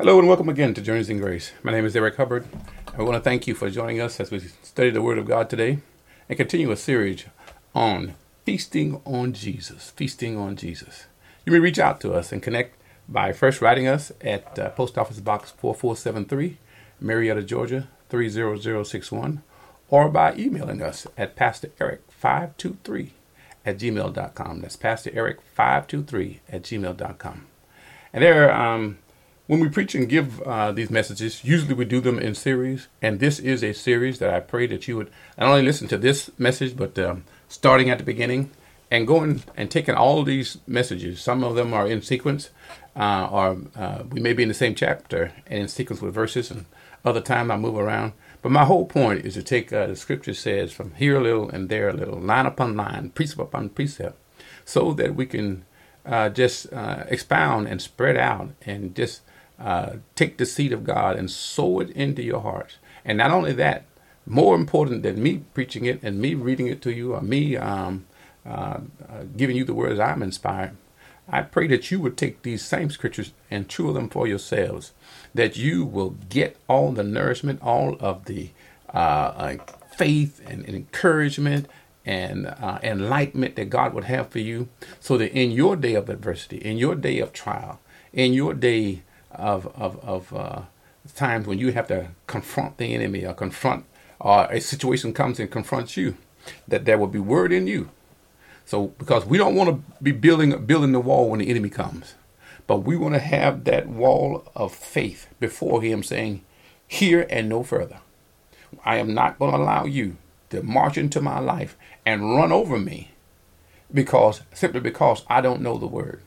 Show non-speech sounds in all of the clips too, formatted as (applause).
Hello and welcome again to Journeys in Grace. My name is Eric Hubbard. I want to thank you for joining us as we study the Word of God today and continue a series on feasting on Jesus. Feasting on Jesus. You may reach out to us and connect by first writing us at uh, Post Office Box 4473, Marietta, Georgia 30061, or by emailing us at Pastor Eric523 at gmail.com. That's Pastor Eric523 at gmail.com. And there, um, when we preach and give uh, these messages, usually we do them in series, and this is a series that I pray that you would not only listen to this message, but um, starting at the beginning and going and taking all these messages. Some of them are in sequence, uh, or uh, we may be in the same chapter and in sequence with verses, and other time I move around. But my whole point is to take uh, the scripture says from here a little and there a little, line upon line, precept upon precept, so that we can uh, just uh, expound and spread out and just uh, take the seed of God and sow it into your heart. And not only that, more important than me preaching it and me reading it to you or me um, uh, uh, giving you the words I'm inspired, I pray that you would take these same scriptures and chew them for yourselves, that you will get all the nourishment, all of the uh, uh, faith and, and, encouragement and uh, enlightenment that God would have for you, so that in your day of adversity, in your day of trial, in your day of of of uh, times when you have to confront the enemy or confront or a situation comes and confronts you, that there will be word in you. So because we don't want to be building building the wall when the enemy comes, but we want to have that wall of faith before him, saying, "Here and no further. I am not going to allow you to march into my life and run over me." Because simply because I don't know the word.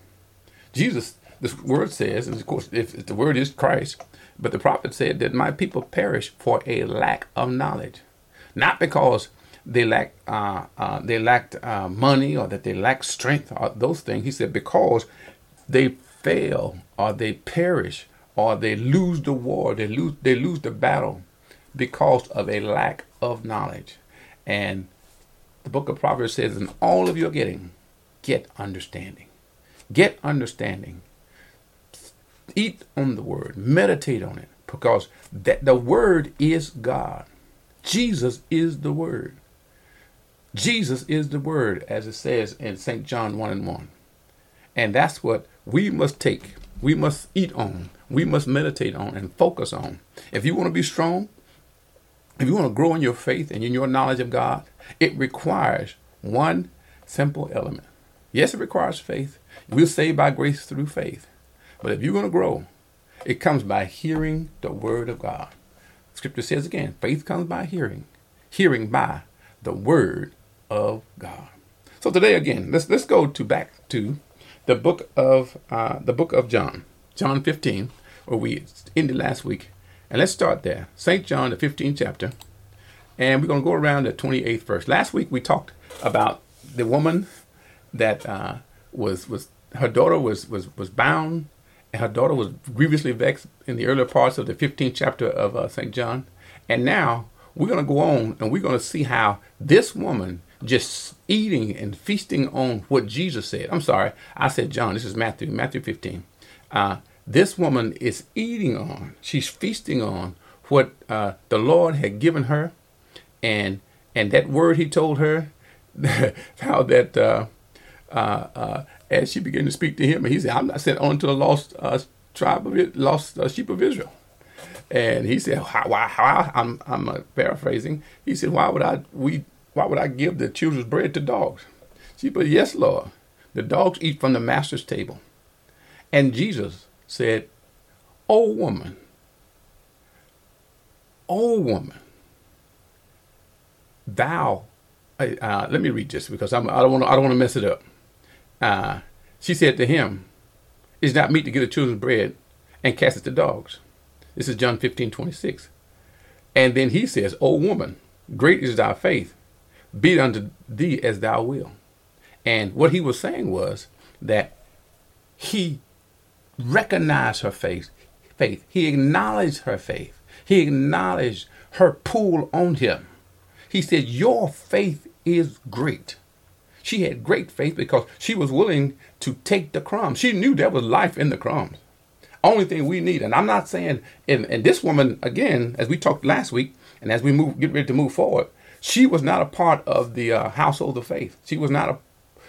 Jesus the word says, and of course, if, if the word is Christ, but the prophet said that my people perish for a lack of knowledge, not because they lack uh, uh, they lacked uh, money or that they lack strength or those things. He said because they fail or they perish or they lose the war, they lose they lose the battle because of a lack of knowledge. And the book of Proverbs says, in all of your getting, get understanding. Get understanding eat on the word, meditate on it, because that the word is God. Jesus is the word. Jesus is the word, as it says in St. John 1 and 1. And that's what we must take, we must eat on, we must meditate on, and focus on. If you want to be strong, if you want to grow in your faith and in your knowledge of God, it requires one simple element. Yes, it requires faith. We're saved by grace through faith. But if you're going to grow, it comes by hearing the word of God. Scripture says again, faith comes by hearing, hearing by the word of God. So today again, let's let's go to back to the book of uh, the book of John, John 15, where we ended last week, and let's start there. Saint John, the 15th chapter, and we're to go around the 28th verse. Last week we talked about the woman that uh, was was her daughter was was was bound her daughter was grievously vexed in the earlier parts of the 15th chapter of uh, St. John. And now we're going to go on and we're going to see how this woman just eating and feasting on what Jesus said. I'm sorry, I said John. This is Matthew, Matthew 15. Uh, this woman is eating on, she's feasting on what uh, the Lord had given her, and and that word He told her, (laughs) how that uh, uh, uh, as she began to speak to him, and he said, "I'm not sent on to the lost uh, tribe of it, lost uh, sheep of Israel." And he said, "How? Why? How? I'm I'm uh, paraphrasing. He said, "Why would I we? Why would I give the children's bread to dogs?" She said, "Yes, Lord. The dogs eat from the master's table." And Jesus said, "O woman, O woman, thou." Uh, let me read this because I'm, I don't want I don't want to mess it up. Uh, she said to him, It's not meet to give the children bread and cast it to dogs. This is John 15, 26. And then he says, O woman, great is thy faith. Be it unto thee as thou wilt. And what he was saying was that he recognized her faith. Faith. He acknowledged her faith. He acknowledged her pull on him. He said, Your faith is great. She had great faith because she was willing to take the crumbs. She knew there was life in the crumbs. only thing we need. And I'm not saying, and, and this woman, again, as we talked last week, and as we move, get ready to move forward, she was not a part of the uh, household of faith. She was not a,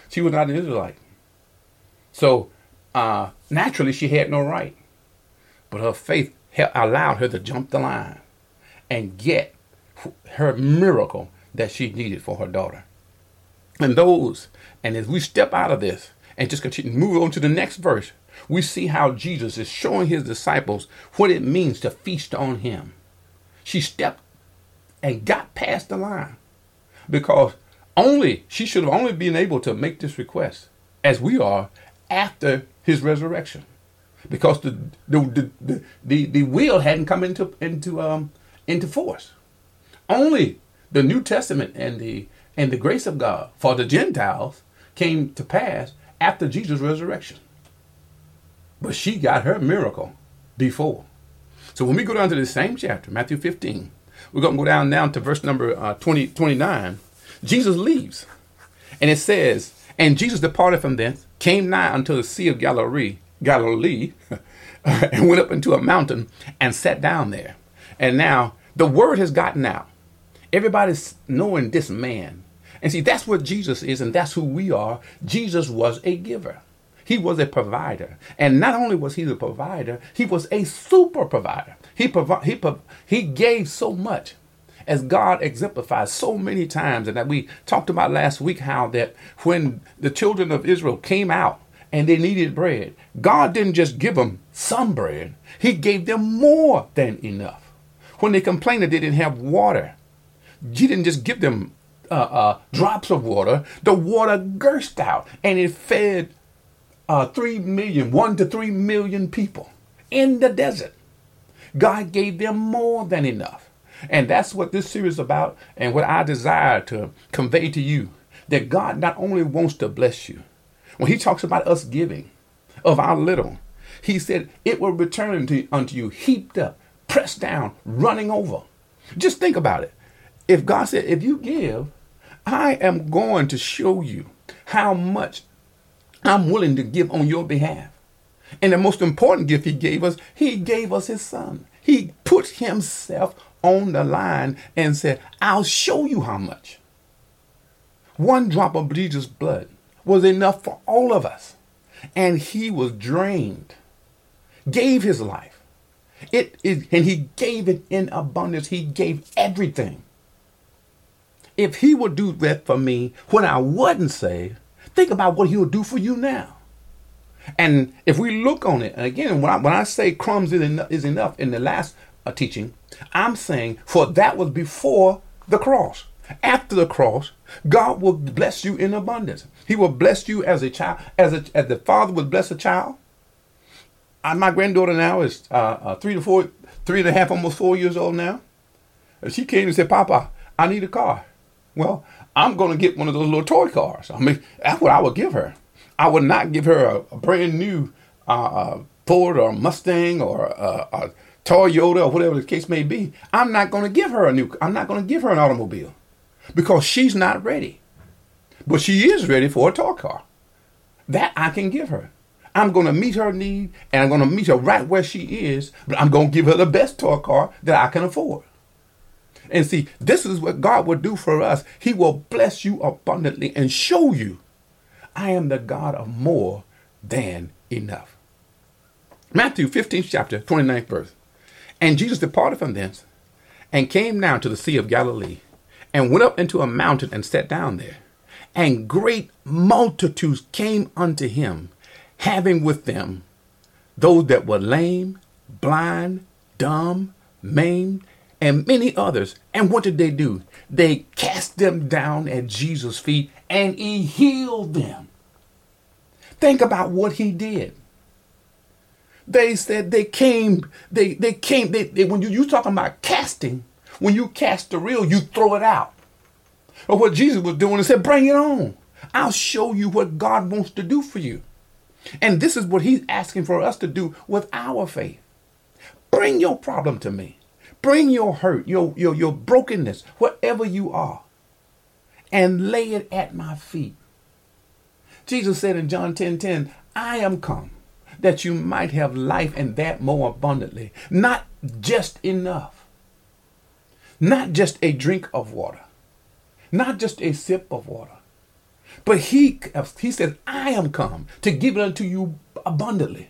she was not an Israelite. So uh, naturally, she had no right. But her faith allowed her to jump the line and get her miracle that she needed for her daughter. And those, and as we step out of this and just continue move on to the next verse, we see how Jesus is showing his disciples what it means to feast on him. She stepped and got past the line because only she should have only been able to make this request as we are after his resurrection because the the the, the, the, the will hadn't come into into um into force. Only the New Testament and the and the grace of God for the Gentiles came to pass after Jesus' resurrection. But she got her miracle before. So when we go down to the same chapter, Matthew 15, we're going to go down now to verse number uh, 20, 29. Jesus leaves. And it says, And Jesus departed from thence, came nigh unto the Sea of Galilee, Galilee, (laughs) and went up into a mountain and sat down there. And now the word has gotten out. Everybody's knowing this man. And see, that's what Jesus is, and that's who we are. Jesus was a giver. He was a provider. And not only was he the provider, he was a super provider. He, provi- he, prov- he gave so much as God exemplifies so many times, and that we talked about last week how that when the children of Israel came out and they needed bread, God didn't just give them some bread, He gave them more than enough. When they complained that they didn't have water, He didn't just give them uh, uh, drops of water, the water gushed out and it fed uh, three million, one to three million people in the desert. God gave them more than enough. And that's what this series is about, and what I desire to convey to you that God not only wants to bless you, when He talks about us giving of our little, He said it will return to, unto you heaped up, pressed down, running over. Just think about it. If God said, if you give, I am going to show you how much I'm willing to give on your behalf. And the most important gift he gave us, he gave us his son. He put himself on the line and said, I'll show you how much. One drop of Jesus' blood was enough for all of us. And he was drained, gave his life. It is, and he gave it in abundance. He gave everything. If he would do that for me when I wasn't saved, think about what he will do for you now. And if we look on it, and again, when I, when I say crumbs is enough, is enough in the last uh, teaching, I'm saying for that was before the cross. After the cross, God will bless you in abundance. He will bless you as a child, as a, as the father would bless a child. I, my granddaughter now is uh, uh, three to four, three and a half, almost four years old now. She came and said, "Papa, I need a car." Well, I'm going to get one of those little toy cars. I mean, that's what I would give her. I would not give her a, a brand new uh, uh Ford or Mustang or a, a Toyota or whatever the case may be. I'm not going to give her a new. I'm not going to give her an automobile because she's not ready. But she is ready for a toy car. That I can give her. I'm going to meet her need and I'm going to meet her right where she is, but I'm going to give her the best toy car that I can afford. And see, this is what God will do for us. He will bless you abundantly and show you I am the God of more than enough. Matthew 15th chapter, 29th verse. And Jesus departed from thence and came down to the Sea of Galilee and went up into a mountain and sat down there. And great multitudes came unto him, having with them those that were lame, blind, dumb, maimed, and many others. And what did they do? They cast them down at Jesus' feet and he healed them. Think about what he did. They said they came, they, they came, they, they when you, you talking about casting, when you cast the reel, you throw it out. Or what Jesus was doing is said, bring it on. I'll show you what God wants to do for you. And this is what he's asking for us to do with our faith. Bring your problem to me. Bring your hurt, your, your, your brokenness, whatever you are, and lay it at my feet. Jesus said in John 10 10, I am come that you might have life and that more abundantly. Not just enough. Not just a drink of water. Not just a sip of water. But he, he says, I am come to give it unto you abundantly.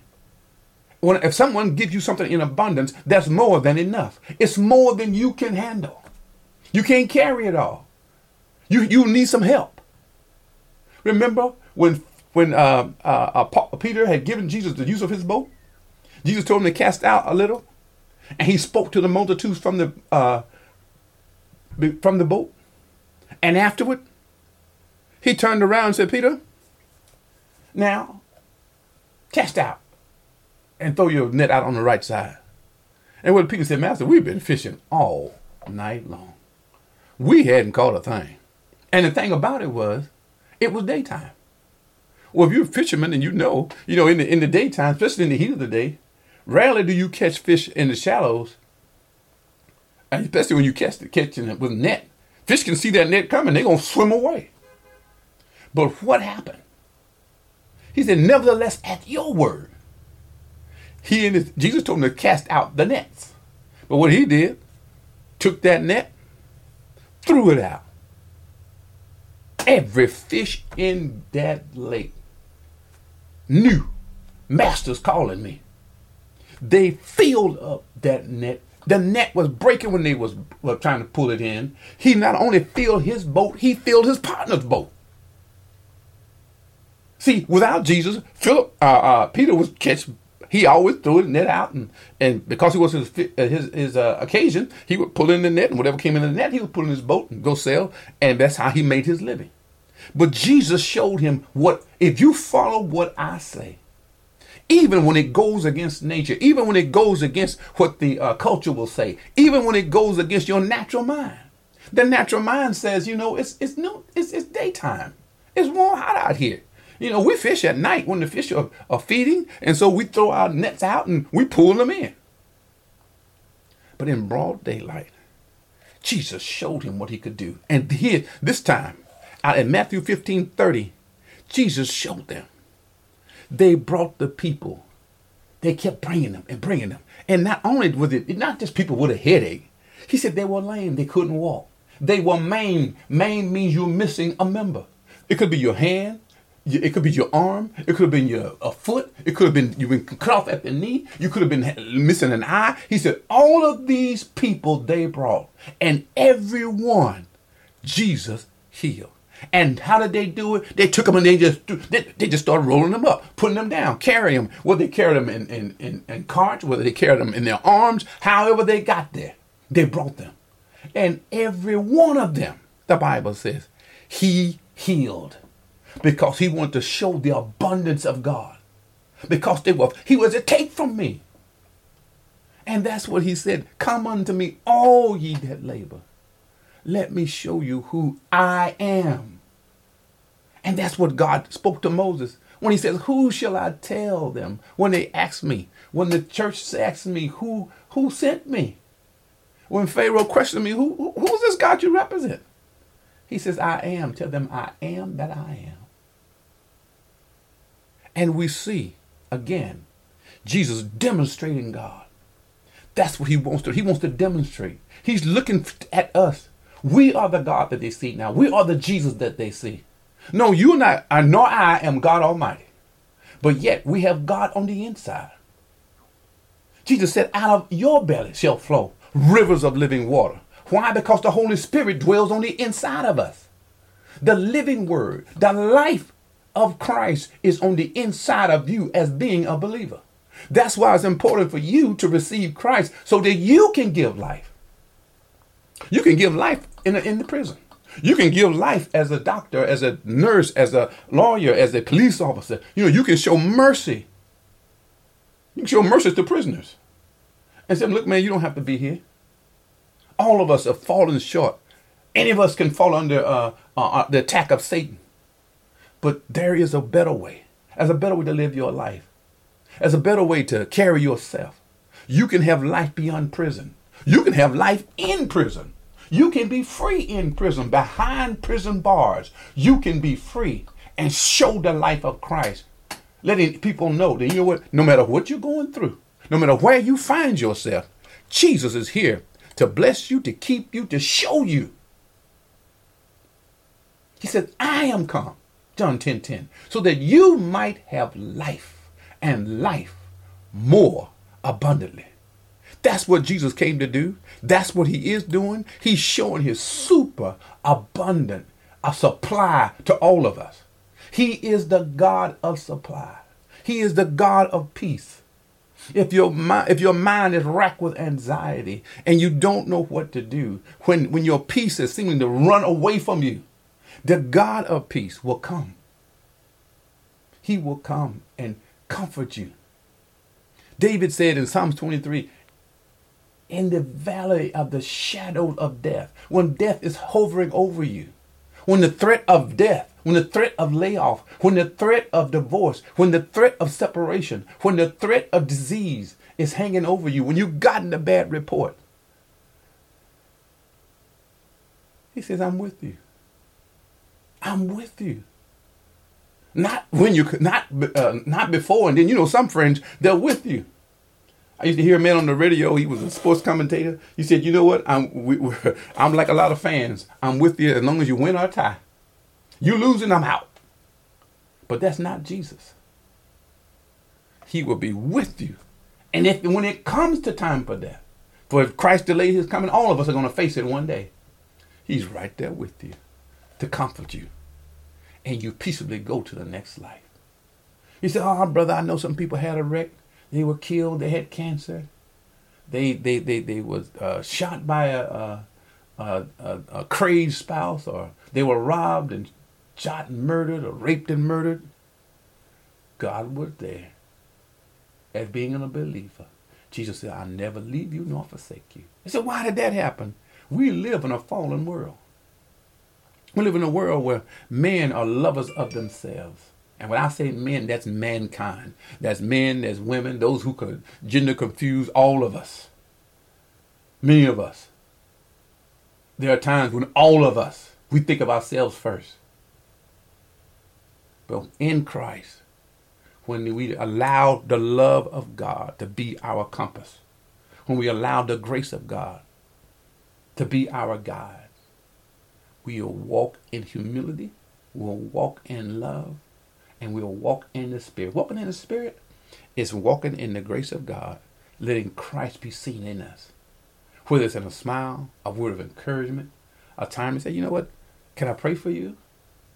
When, if someone gives you something in abundance, that's more than enough. It's more than you can handle. You can't carry it all. You, you need some help. Remember when when uh, uh, uh, Peter had given Jesus the use of his boat? Jesus told him to cast out a little, and he spoke to the multitudes from the uh, from the boat. And afterward, he turned around and said, Peter, now cast out and throw your net out on the right side. And what Peter said, Master, we've been fishing all night long. We hadn't caught a thing. And the thing about it was, it was daytime. Well, if you're a fisherman and you know, you know, in the in the daytime, especially in the heat of the day, rarely do you catch fish in the shallows. And especially when you catch the catching it with a net. Fish can see that net coming, they're gonna swim away. But what happened? He said, Nevertheless, at your word. He and his, Jesus told him to cast out the nets. But what he did, took that net, threw it out. Every fish in that lake knew Master's calling me. They filled up that net. The net was breaking when they was trying to pull it in. He not only filled his boat, he filled his partner's boat. See, without Jesus, Philip, uh, uh, Peter was catch. He always threw his net out, and, and because it was his uh, his, his uh, occasion, he would pull in the net, and whatever came in the net, he would pull in his boat and go sail, and that's how he made his living. But Jesus showed him what if you follow what I say, even when it goes against nature, even when it goes against what the uh, culture will say, even when it goes against your natural mind. The natural mind says, you know, it's it's no, it's, it's daytime, it's warm hot out here. You know, we fish at night when the fish are, are feeding, and so we throw our nets out and we pull them in. But in broad daylight, Jesus showed him what he could do. And here, this time, out in Matthew 15 30, Jesus showed them. They brought the people. They kept bringing them and bringing them. And not only was it not just people with a headache, he said they were lame, they couldn't walk. They were maimed. Maimed means you're missing a member. It could be your hand, it could be your arm. It could have been your a foot. It could have been you've been cut off at the knee. You could have been missing an eye. He said, all of these people they brought, and everyone Jesus healed. And how did they do it? They took them and they just they, they just started rolling them up, putting them down, carrying them. Whether they carried them in, in, in, in carts, whether they carried them in their arms, however they got there, they brought them. And every one of them, the Bible says, he healed because he wanted to show the abundance of God. Because they were, he was to take from me. And that's what he said Come unto me, all ye that labor. Let me show you who I am. And that's what God spoke to Moses when he says, Who shall I tell them? When they ask me, when the church asks me, Who, who sent me? When Pharaoh questioned me, who, who, Who's this God you represent? He says, I am. Tell them, I am that I am. And we see again Jesus demonstrating God. That's what he wants to. He wants to demonstrate. He's looking at us. We are the God that they see now. We are the Jesus that they see. No, you and I, uh, nor I am God Almighty. But yet we have God on the inside. Jesus said, Out of your belly shall flow rivers of living water. Why? Because the Holy Spirit dwells on the inside of us. The living word, the life of Christ is on the inside of you as being a believer. That's why it's important for you to receive Christ so that you can give life. You can give life in, in the prison. You can give life as a doctor, as a nurse, as a lawyer, as a police officer. You know, you can show mercy. You can show mercy to prisoners. And say, look, man, you don't have to be here. All of us have fallen short. Any of us can fall under uh, uh, uh the attack of Satan. But there is a better way. As a better way to live your life. As a better way to carry yourself. You can have life beyond prison. You can have life in prison. You can be free in prison, behind prison bars. You can be free and show the life of Christ. letting people know that you know what, no matter what you're going through, no matter where you find yourself, Jesus is here to bless you, to keep you, to show you. He said, I am come, John 10 10, so that you might have life and life more abundantly. That's what Jesus came to do. That's what he is doing. He's showing his super abundant a supply to all of us. He is the God of supply. He is the God of peace. If your mind, if your mind is racked with anxiety and you don't know what to do, when, when your peace is seeming to run away from you, the God of peace will come. He will come and comfort you. David said in Psalms 23, in the valley of the shadow of death, when death is hovering over you, when the threat of death, when the threat of layoff, when the threat of divorce, when the threat of separation, when the threat of disease is hanging over you, when you've gotten a bad report, he says, I'm with you. I'm with you. Not when you not uh, not before, and then you know some friends they're with you. I used to hear a man on the radio. He was a sports commentator. He said, "You know what? I'm we, (laughs) I'm like a lot of fans. I'm with you as long as you win or tie. You losing, I'm out." But that's not Jesus. He will be with you, and if when it comes to time for death, for if Christ delayed His coming, all of us are going to face it one day. He's right there with you to comfort you, and you peaceably go to the next life. He said, "Oh, brother, I know some people had a wreck." They were killed. They had cancer. They they they they was uh, shot by a, a, a, a crazed spouse, or they were robbed and shot and murdered, or raped and murdered. God was there as being a believer. Jesus said, I'll never leave you nor forsake you. He said, why did that happen? We live in a fallen world. We live in a world where men are lovers of themselves. And when I say men, that's mankind. That's men, that's women, those who could gender confuse all of us. Many of us. There are times when all of us, we think of ourselves first. But in Christ, when we allow the love of God to be our compass, when we allow the grace of God to be our guide, we will walk in humility, we'll walk in love, and we'll walk in the Spirit. Walking in the Spirit is walking in the grace of God, letting Christ be seen in us. Whether it's in a smile, a word of encouragement, a time to say, you know what, can I pray for you?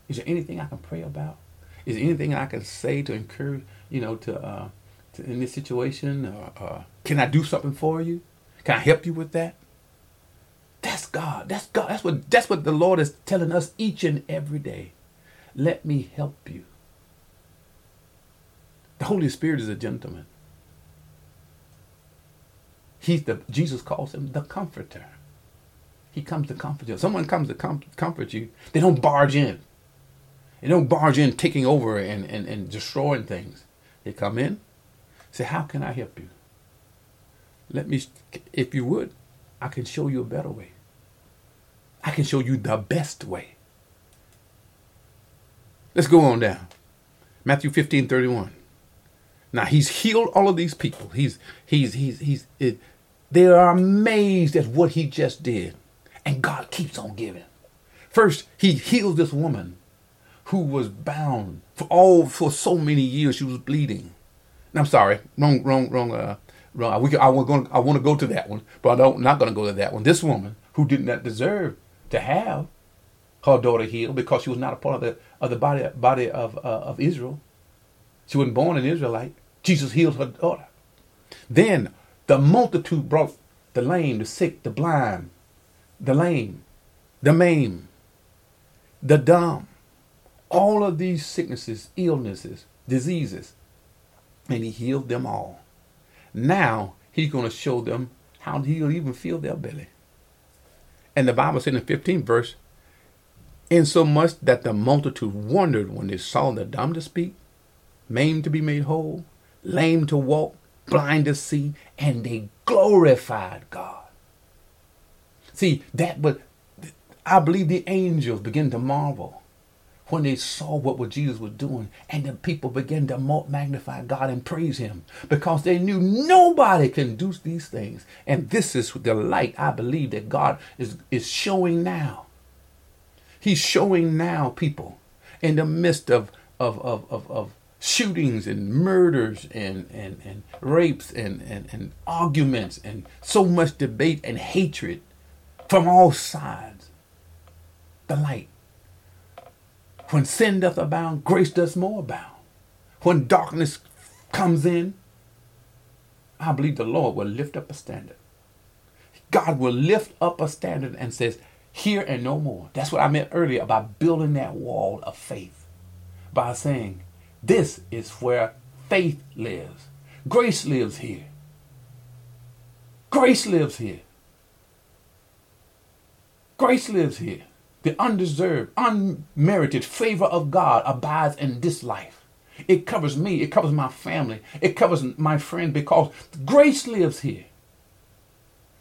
Is there anything I can pray about? Is there anything I can say to encourage, you know, to, uh, to in this situation? Uh, can I do something for you? Can I help you with that? That's God. That's God. That's what that's what the Lord is telling us each and every day. Let me help you. The Holy Spirit is a gentleman. He's the Jesus calls him the comforter. He comes to comfort you. Someone comes to com- comfort you. They don't barge in. They don't barge in taking over and, and, and destroying things. They come in, say, How can I help you? Let me, if you would, I can show you a better way. I can show you the best way. Let's go on down. Matthew 15 31. Now he's healed all of these people. He's he's he's he's it, they are amazed at what he just did. And God keeps on giving. First, he healed this woman who was bound for all for so many years. She was bleeding. I'm sorry, wrong, wrong, wrong, uh, wrong. We, I want to I want to go to that one, but I don't not going to go to that one. This woman who did not deserve to have her daughter healed because she was not a part of the of the body body of uh, of Israel. She wasn't born an Israelite. Jesus healed her daughter. Then the multitude brought the lame, the sick, the blind, the lame, the maimed, the dumb, all of these sicknesses, illnesses, diseases, and he healed them all. Now he's going to show them how he'll even fill their belly. And the Bible said in the 15th verse, insomuch that the multitude wondered when they saw the dumb to speak, maimed to be made whole, lame to walk, blind to see, and they glorified God. See, that but I believe the angels begin to marvel when they saw what, what Jesus was doing, and the people began to magnify God and praise Him because they knew nobody can do these things. And this is the light I believe that God is, is showing now. He's showing now people in the midst of, of, of, of, of shootings and murders and, and, and rapes and, and, and arguments and so much debate and hatred from all sides. The light when sin doth abound, grace does more abound. When darkness comes in, I believe the Lord will lift up a standard. God will lift up a standard and says, here and no more. That's what I meant earlier about building that wall of faith by saying, this is where faith lives. Grace lives here. Grace lives here. Grace lives here. The undeserved, unmerited favor of God abides in this life. It covers me, it covers my family, it covers my friend because grace lives here.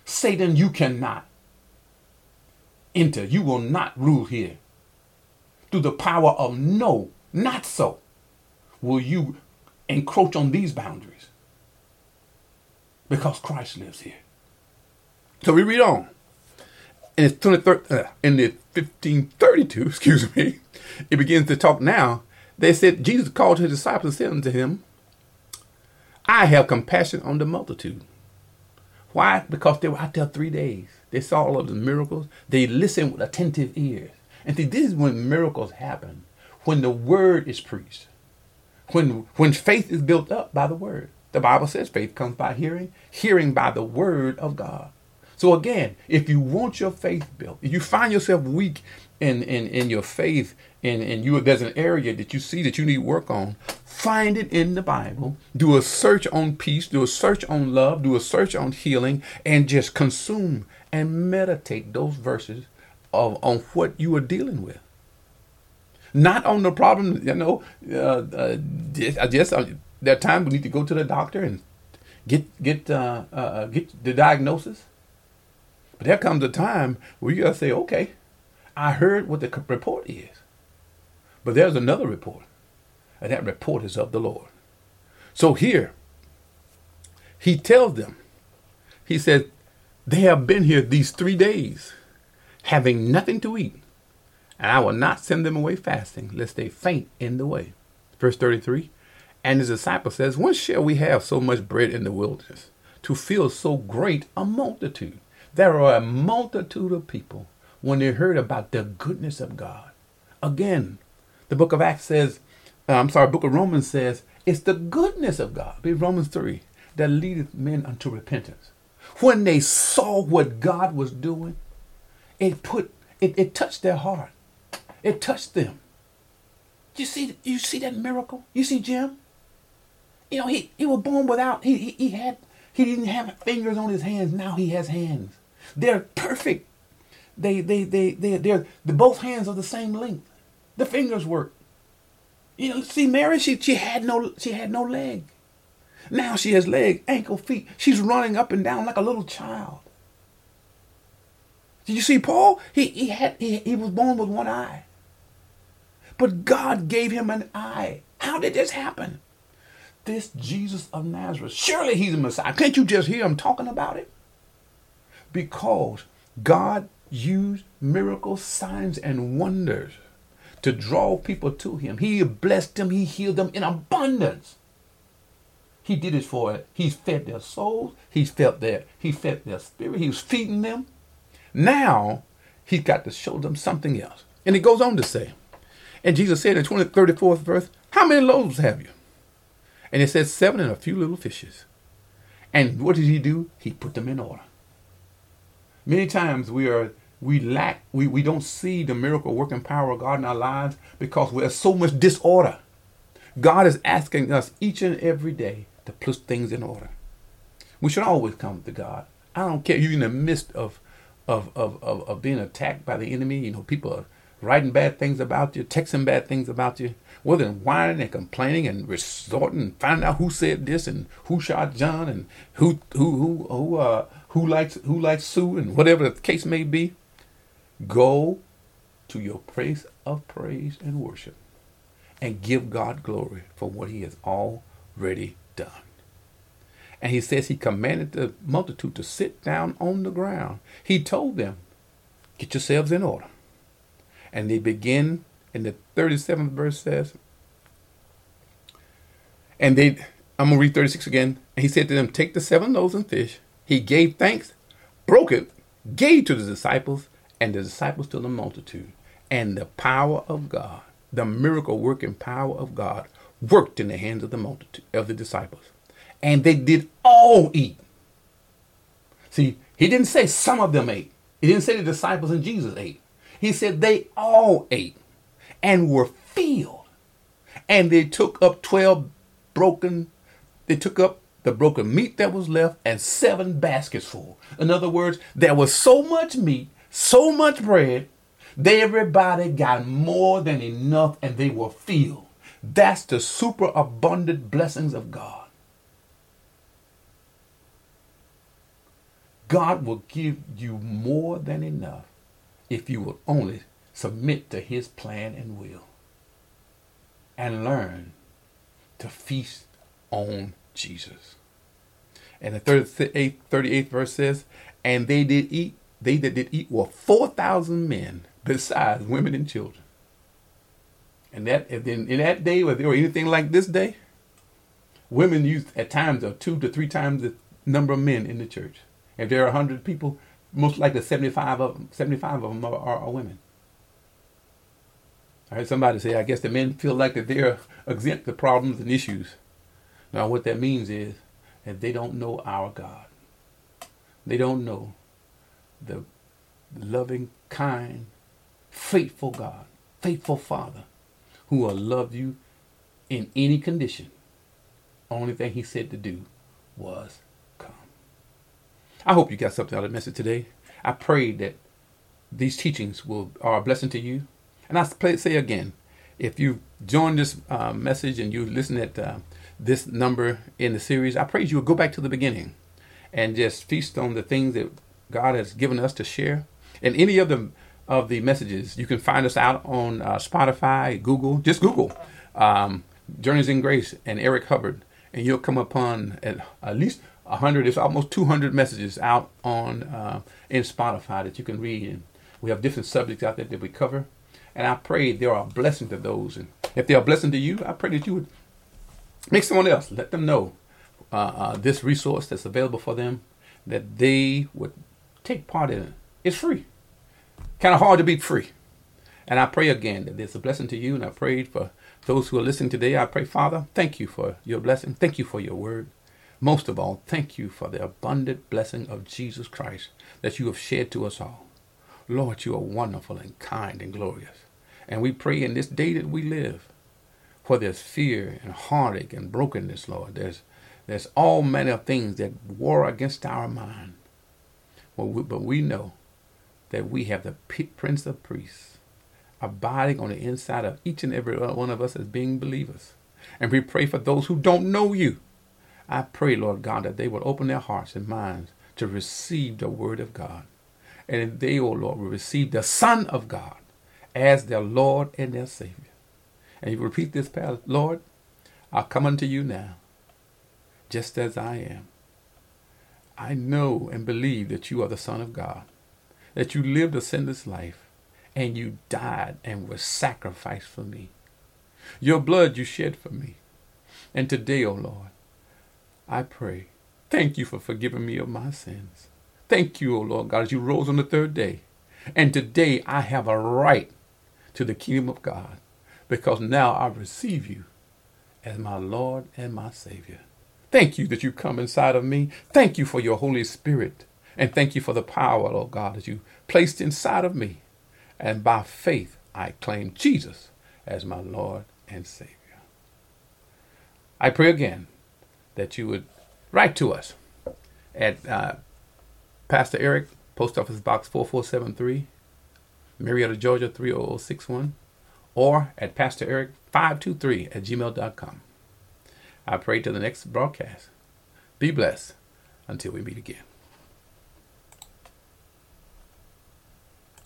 Satan, you cannot enter, you will not rule here. Through the power of no, not so, will you encroach on these boundaries because Christ lives here. So we read on in the, 23rd, uh, in the 1532, (laughs) excuse me, it begins to talk now. They said, Jesus called his disciples and said unto him, I have compassion on the multitude. Why? Because they were out there three days. They saw all of the miracles. They listened with attentive ears. And see, this is when miracles happen. When the word is preached. When when faith is built up by the word. The Bible says faith comes by hearing, hearing by the word of God. So again, if you want your faith built, if you find yourself weak in, in, in your faith and, and you there's an area that you see that you need work on, find it in the Bible. Do a search on peace, do a search on love, do a search on healing, and just consume and meditate those verses of on what you are dealing with. Not on the problem, you know. Uh, uh, I guess uh, there are times we need to go to the doctor and get get uh, uh, uh, get the diagnosis. But there comes a time where you got to say, okay, I heard what the report is. But there's another report, and that report is of the Lord. So here, he tells them, he says, they have been here these three days, having nothing to eat, and I will not send them away fasting, lest they faint in the way. Verse 33 And his disciple says, When shall we have so much bread in the wilderness to fill so great a multitude? There are a multitude of people when they heard about the goodness of God. Again, the book of Acts says, uh, I'm sorry, book of Romans says, it's the goodness of God, be Romans 3, that leadeth men unto repentance. When they saw what God was doing, it put it, it touched their heart. It touched them. You see, you see that miracle? You see Jim? You know, he, he was born without he, he, he had he didn't have fingers on his hands. Now he has hands. They're perfect. They they they they they're the both hands are the same length. The fingers work. You know, see Mary, she she had no she had no leg. Now she has leg, ankle, feet. She's running up and down like a little child. Did you see Paul? He he had he, he was born with one eye. But God gave him an eye. How did this happen? This Jesus of Nazareth. Surely he's a Messiah. Can't you just hear him talking about it? Because God used miracles, signs, and wonders to draw people to him. He blessed them, he healed them in abundance. He did it for it. He fed their souls. He fed their he fed their spirit. He was feeding them. Now he's got to show them something else. And he goes on to say, and Jesus said in 20, 34th verse, How many loaves have you? And it says seven and a few little fishes. And what did he do? He put them in order. Many times we are we lack we, we don't see the miracle working power of God in our lives because we have so much disorder. God is asking us each and every day to put things in order. We should always come to God. I don't care. You're in the midst of of, of, of, of being attacked by the enemy. You know, people are writing bad things about you, texting bad things about you. Well, then whining and complaining and resorting and finding out who said this and who shot John and who who who who uh who likes who likes Sue and whatever the case may be. Go to your place of praise and worship and give God glory for what he has already done. And he says he commanded the multitude to sit down on the ground. He told them, Get yourselves in order. And they begin, in the 37th verse says, and they, I'm going to read 36 again. And he said to them, Take the seven loaves and fish. He gave thanks, broke it, gave to the disciples, and the disciples to the multitude. And the power of God, the miracle working power of God, worked in the hands of the multitude, of the disciples. And they did all eat. See, he didn't say some of them ate. He didn't say the disciples and Jesus ate. He said they all ate and were filled. And they took up 12 broken, they took up the broken meat that was left and seven baskets full. In other words, there was so much meat, so much bread, that everybody got more than enough and they were filled. That's the superabundant blessings of God. God will give you more than enough if you will only submit to his plan and will and learn to feast on Jesus. And the 38th, 38th verse says, And they did eat, they that did eat were 4,000 men, besides women and children. And that in, in that day, or anything like this day, women used at times of two to three times the number of men in the church. If there are 100 people, most likely 75 of them, 75 of them are, are, are women. I heard somebody say, I guess the men feel like that they're exempt to problems and issues. Now, what that means is that they don't know our God. They don't know the loving, kind, faithful God, faithful Father, who will love you in any condition. Only thing he said to do was. I hope you got something out of the message today. I pray that these teachings will are a blessing to you and I say again, if you join this uh, message and you listen at uh, this number in the series, I pray you will go back to the beginning and just feast on the things that God has given us to share. And any of the of the messages, you can find us out on uh, Spotify, Google. Just Google um, Journeys in Grace and Eric Hubbard, and you'll come upon at, at least 100, it's almost 200 messages out on uh, in Spotify that you can read. And we have different subjects out there that we cover. And I pray they are a blessing to those. And if they are a blessing to you, I pray that you would make someone else, let them know uh, uh, this resource that's available for them, that they would take part in it. It's free. Kind of hard to be free. And I pray again that it's a blessing to you. And I pray for those who are listening today. I pray, Father, thank you for your blessing. Thank you for your word. Most of all, thank you for the abundant blessing of Jesus Christ that you have shared to us all. Lord, you are wonderful and kind and glorious. And we pray in this day that we live, where there's fear and heartache and brokenness, Lord, there's there's all manner of things that war against our mind. Well, we, but we know that we have the Prince of Peace abiding on the inside of each and every one of us as being believers. And we pray for those who don't know you. I pray, Lord God, that they will open their hearts and minds to receive the word of God. And they, O oh Lord, will receive the Son of God as their Lord and their Savior. And you repeat this prayer, Lord, I come unto you now, just as I am. I know and believe that you are the Son of God, that you lived a sinless life, and you died and were sacrificed for me. Your blood you shed for me. And today, O oh Lord, I pray, thank you for forgiving me of my sins. Thank you, O Lord God, as you rose on the third day. And today I have a right to the kingdom of God because now I receive you as my Lord and my Savior. Thank you that you come inside of me. Thank you for your Holy Spirit. And thank you for the power, Lord God, that you placed inside of me. And by faith, I claim Jesus as my Lord and Savior. I pray again that you would write to us at uh, Pastor Eric, Post Office Box 4473, Marietta, Georgia 30061, or at Pastor Eric 523 at gmail.com. I pray to the next broadcast. Be blessed until we meet again.